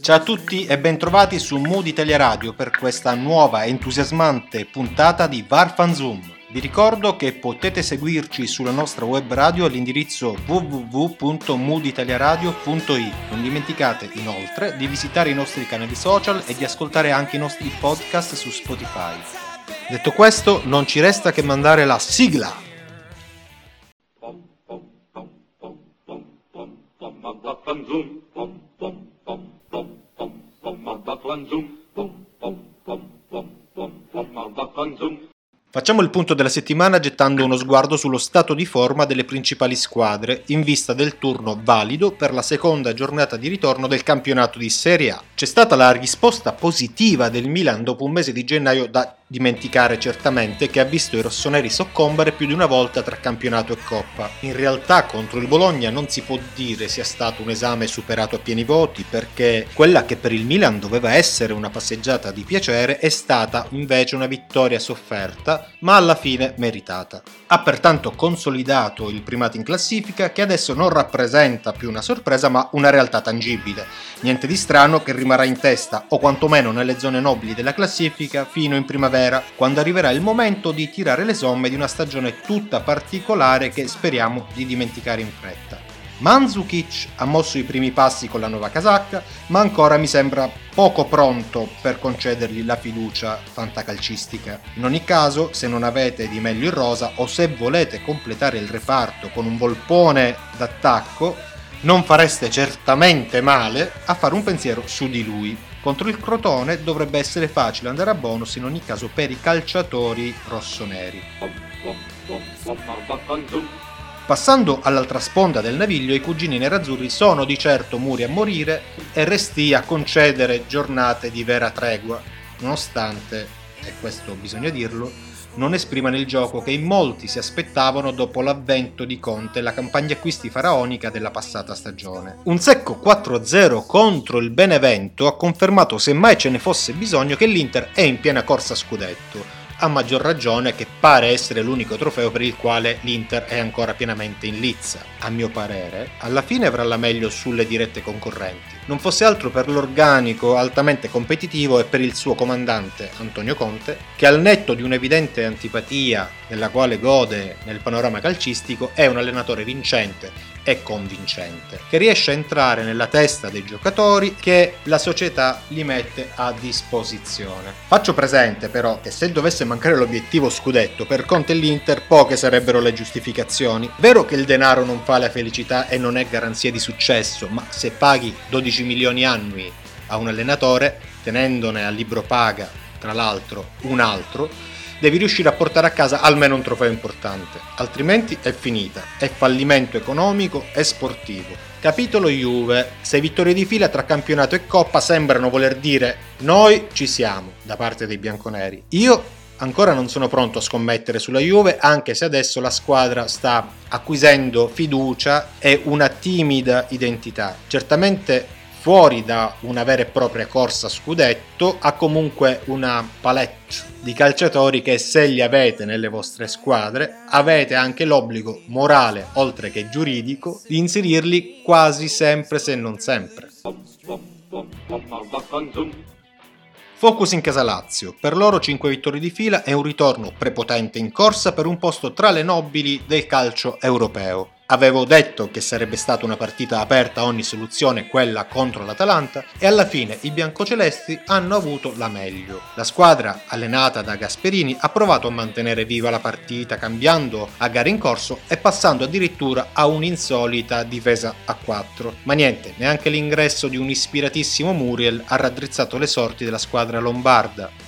Ciao a tutti e bentrovati su Mood Italia Radio per questa nuova entusiasmante puntata di Varfan Zoom. Vi ricordo che potete seguirci sulla nostra web radio all'indirizzo www.mooditaliaradio.it. Non dimenticate inoltre di visitare i nostri canali social e di ascoltare anche i nostri podcast su Spotify. Detto questo, non ci resta che mandare la sigla. Facciamo il punto della settimana gettando uno sguardo sullo stato di forma delle principali squadre in vista del turno valido per la seconda giornata di ritorno del campionato di Serie A. C'è stata la risposta positiva del Milan dopo un mese di gennaio da dimenticare certamente che ha visto i rossoneri soccombere più di una volta tra campionato e coppa. In realtà contro il Bologna non si può dire sia stato un esame superato a pieni voti perché quella che per il Milan doveva essere una passeggiata di piacere è stata invece una vittoria sofferta ma alla fine meritata. Ha pertanto consolidato il primato in classifica che adesso non rappresenta più una sorpresa ma una realtà tangibile. Niente di strano che rimarrà in testa o quantomeno nelle zone nobili della classifica fino in primavera primavera, quando arriverà il momento di tirare le somme di una stagione tutta particolare che speriamo di dimenticare in fretta. Mandzukic ha mosso i primi passi con la nuova casacca, ma ancora mi sembra poco pronto per concedergli la fiducia fantacalcistica. In ogni caso, se non avete di meglio in rosa o se volete completare il reparto con un volpone d'attacco, non fareste certamente male a fare un pensiero su di lui. Contro il Crotone dovrebbe essere facile andare a bonus in ogni caso per i calciatori rossoneri. Passando all'altra sponda del naviglio, i cugini nerazzurri sono di certo muri a morire e resti a concedere giornate di vera tregua, nonostante, e questo bisogna dirlo, non esprimano il gioco che in molti si aspettavano dopo l'avvento di Conte e la campagna acquisti faraonica della passata stagione. Un secco 4-0 contro il Benevento ha confermato semmai ce ne fosse bisogno che l'Inter è in piena corsa scudetto a maggior ragione che pare essere l'unico trofeo per il quale l'Inter è ancora pienamente in lizza. A mio parere, alla fine avrà la meglio sulle dirette concorrenti. Non fosse altro per l'organico altamente competitivo e per il suo comandante Antonio Conte, che al netto di un'evidente antipatia della quale gode nel panorama calcistico, è un allenatore vincente e convincente, che riesce a entrare nella testa dei giocatori che la società gli mette a disposizione. Faccio presente però che se dovesse mancare l'obiettivo scudetto per Conte e l'Inter poche sarebbero le giustificazioni. Vero che il denaro non fa la felicità e non è garanzia di successo, ma se paghi 12 milioni annui a un allenatore, tenendone al libro paga, tra l'altro, un altro, devi riuscire a portare a casa almeno un trofeo importante, altrimenti è finita, è fallimento economico e sportivo. Capitolo Juve, sei vittorie di fila tra campionato e coppa sembrano voler dire noi ci siamo da parte dei bianconeri. Io ancora non sono pronto a scommettere sulla Juve, anche se adesso la squadra sta acquisendo fiducia e una timida identità. Certamente fuori da una vera e propria corsa scudetto, ha comunque una palette di calciatori che se li avete nelle vostre squadre avete anche l'obbligo morale, oltre che giuridico, di inserirli quasi sempre se non sempre. Focus in casa Lazio, per loro 5 vittorie di fila e un ritorno prepotente in corsa per un posto tra le nobili del calcio europeo. Avevo detto che sarebbe stata una partita aperta a ogni soluzione, quella contro l'Atalanta, e alla fine i biancocelesti hanno avuto la meglio. La squadra, allenata da Gasperini, ha provato a mantenere viva la partita, cambiando a gare in corso e passando addirittura a un'insolita difesa a 4. Ma niente, neanche l'ingresso di un ispiratissimo Muriel ha raddrizzato le sorti della squadra lombarda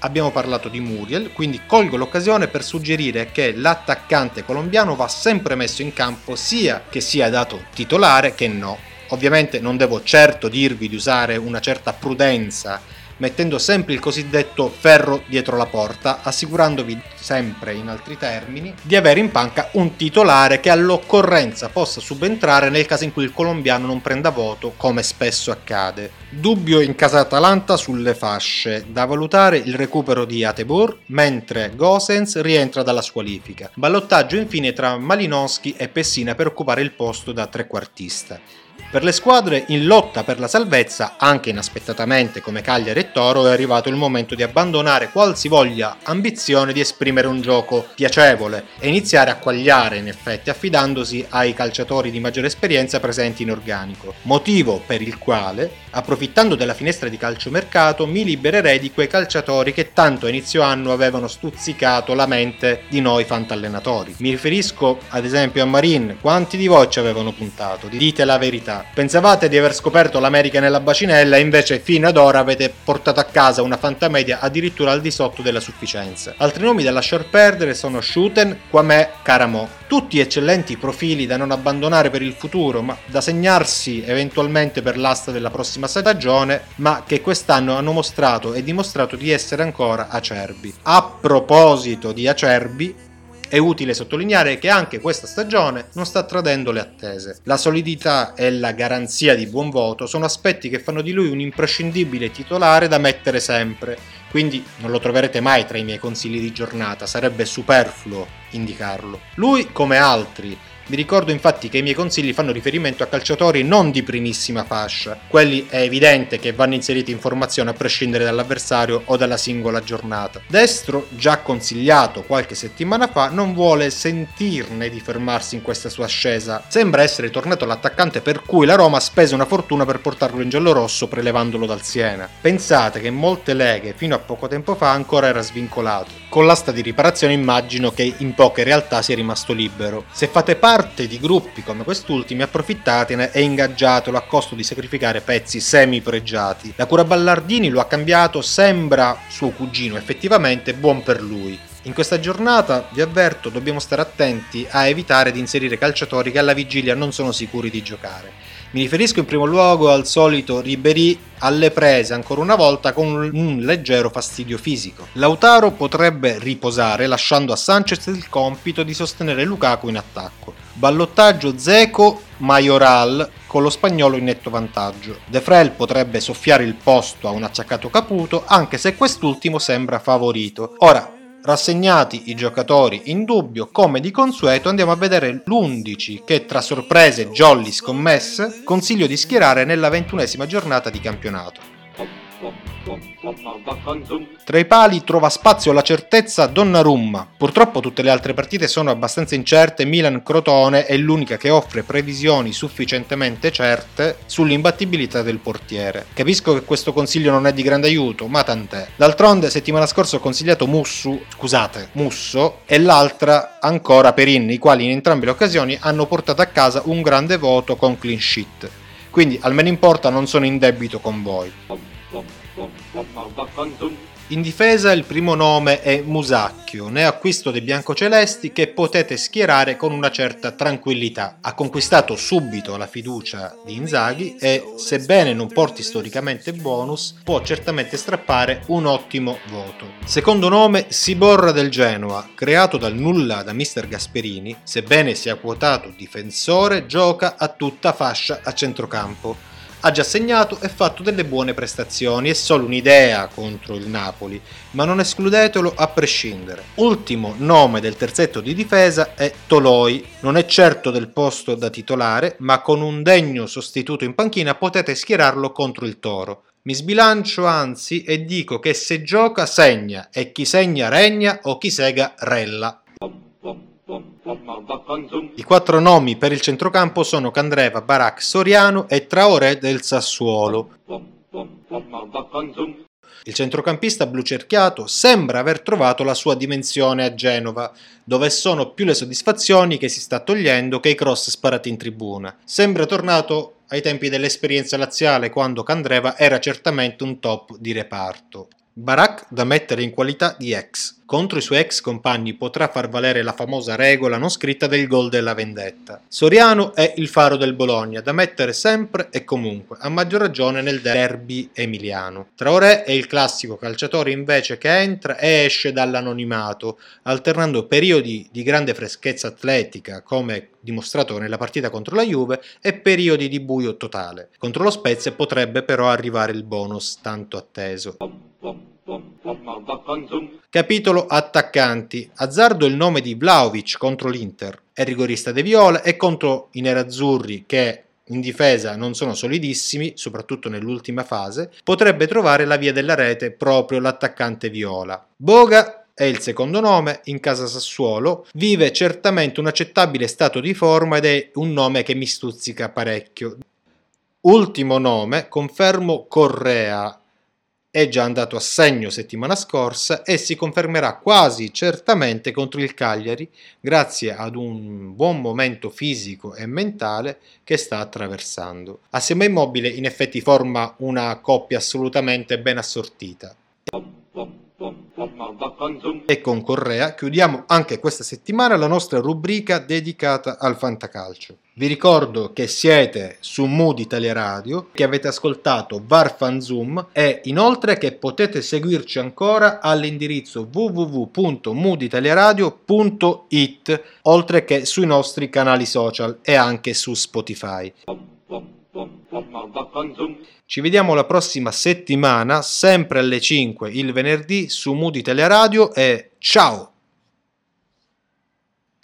abbiamo parlato di Muriel, quindi colgo l'occasione per suggerire che l'attaccante colombiano va sempre messo in campo sia che sia dato titolare che no. Ovviamente non devo certo dirvi di usare una certa prudenza mettendo sempre il cosiddetto ferro dietro la porta, assicurandovi sempre in altri termini di avere in panca un titolare che all'occorrenza possa subentrare nel caso in cui il colombiano non prenda voto, come spesso accade. Dubbio in casa Atalanta sulle fasce, da valutare il recupero di Atebor, mentre Gosens rientra dalla squalifica. Ballottaggio infine tra Malinowski e Pessina per occupare il posto da trequartista. Per le squadre in lotta per la salvezza, anche inaspettatamente come Cagliari e Toro, è arrivato il momento di abbandonare qualsivoglia ambizione di esprimere un gioco piacevole e iniziare a quagliare in effetti affidandosi ai calciatori di maggiore esperienza presenti in organico. Motivo per il quale, approfittando della finestra di calciomercato, mi libererei di quei calciatori che tanto a inizio anno avevano stuzzicato la mente di noi fantallenatori. Mi riferisco ad esempio a Marin, quanti di voi ci avevano puntato? Dite la verità. Pensavate di aver scoperto l'America nella bacinella invece fino ad ora avete portato a casa una fantamedia addirittura al di sotto della sufficienza. Altri nomi da lasciar perdere sono Shuten, Kwame, Karamo. Tutti eccellenti profili da non abbandonare per il futuro, ma da segnarsi eventualmente per l'asta della prossima stagione, ma che quest'anno hanno mostrato e dimostrato di essere ancora acerbi. A proposito di acerbi, è utile sottolineare che anche questa stagione non sta tradendo le attese. La solidità e la garanzia di buon voto sono aspetti che fanno di lui un imprescindibile titolare da mettere sempre, quindi non lo troverete mai tra i miei consigli di giornata, sarebbe superfluo indicarlo. Lui, come altri, vi ricordo infatti che i miei consigli fanno riferimento a calciatori non di primissima fascia, quelli è evidente che vanno inseriti in formazione a prescindere dall'avversario o dalla singola giornata. Destro, già consigliato qualche settimana fa, non vuole sentirne di fermarsi in questa sua ascesa. Sembra essere tornato l'attaccante per cui la Roma ha speso una fortuna per portarlo in giallorosso prelevandolo dal Siena. Pensate che in molte leghe fino a poco tempo fa ancora era svincolato. Con l'asta di riparazione immagino che in poche realtà sia rimasto libero. Se fate parte parte di gruppi come quest'ultimi approfittatene e ingaggiatelo a costo di sacrificare pezzi semi-pregiati. La cura Ballardini lo ha cambiato, sembra suo cugino, effettivamente buon per lui. In questa giornata, vi avverto, dobbiamo stare attenti a evitare di inserire calciatori che alla vigilia non sono sicuri di giocare. Mi riferisco in primo luogo al solito Ribery alle prese ancora una volta con un leggero fastidio fisico. Lautaro potrebbe riposare lasciando a Sanchez il compito di sostenere Lukaku in attacco. Ballottaggio Zeco Majoral con lo spagnolo in netto vantaggio. De Frel potrebbe soffiare il posto a un acciaccato Caputo anche se quest'ultimo sembra favorito. Ora, Rassegnati i giocatori in dubbio, come di consueto andiamo a vedere l'11 che tra sorprese, jolly, scommesse consiglio di schierare nella ventunesima giornata di campionato. Tra i pali trova spazio la certezza Donnarumma. Purtroppo tutte le altre partite sono abbastanza incerte, Milan-Crotone è l'unica che offre previsioni sufficientemente certe sull'imbattibilità del portiere. Capisco che questo consiglio non è di grande aiuto, ma tant'è. D'altronde settimana scorsa ho consigliato Mussu, scusate, Musso e l'altra ancora Perin, i quali in entrambe le occasioni hanno portato a casa un grande voto con clean sheet. Quindi almeno in porta non sono in debito con voi. In difesa il primo nome è Musacchio, neoacquisto dei biancocelesti che potete schierare con una certa tranquillità. Ha conquistato subito la fiducia di Inzaghi e, sebbene non porti storicamente bonus, può certamente strappare un ottimo voto. Secondo nome Siborra del Genoa, creato dal nulla da Mr. Gasperini, sebbene sia quotato difensore, gioca a tutta fascia a centrocampo ha già segnato e fatto delle buone prestazioni, è solo un'idea contro il Napoli, ma non escludetelo a prescindere. Ultimo nome del terzetto di difesa è Toloi, non è certo del posto da titolare, ma con un degno sostituto in panchina potete schierarlo contro il Toro. Mi sbilancio anzi e dico che se gioca segna e chi segna regna o chi sega rella. I quattro nomi per il centrocampo sono Candreva, Barak, Soriano e Traoré del Sassuolo. Il centrocampista blu cerchiato sembra aver trovato la sua dimensione a Genova, dove sono più le soddisfazioni che si sta togliendo che i cross sparati in tribuna. Sembra tornato ai tempi dell'esperienza laziale quando Candreva era certamente un top di reparto. Barak da mettere in qualità di ex. Contro i suoi ex compagni potrà far valere la famosa regola non scritta del gol della vendetta. Soriano è il faro del Bologna, da mettere sempre e comunque, a maggior ragione nel derby emiliano. Traoré è il classico calciatore invece che entra e esce dall'anonimato, alternando periodi di grande freschezza atletica, come dimostrato nella partita contro la Juve, e periodi di buio totale. Contro lo Spezia potrebbe però arrivare il bonus tanto atteso. Capitolo attaccanti. Azzardo il nome di Vlaovic contro l'Inter. È rigorista De Viola e contro i nerazzurri che in difesa non sono solidissimi, soprattutto nell'ultima fase, potrebbe trovare la via della rete proprio l'attaccante Viola. Boga è il secondo nome, in casa Sassuolo, vive certamente un accettabile stato di forma ed è un nome che mi stuzzica parecchio. Ultimo nome, confermo Correa, è già andato a segno settimana scorsa e si confermerà quasi certamente contro il Cagliari grazie ad un buon momento fisico e mentale che sta attraversando. Assieme a Immobile in effetti forma una coppia assolutamente ben assortita. E con Correa chiudiamo anche questa settimana la nostra rubrica dedicata al fantacalcio. Vi ricordo che siete su Mood Italia Radio, che avete ascoltato Varfan Zoom e inoltre che potete seguirci ancora all'indirizzo www.mooditaliaradio.it oltre che sui nostri canali social e anche su Spotify. Ci vediamo la prossima settimana, sempre alle 5 il venerdì su Mood Italia Radio e ciao!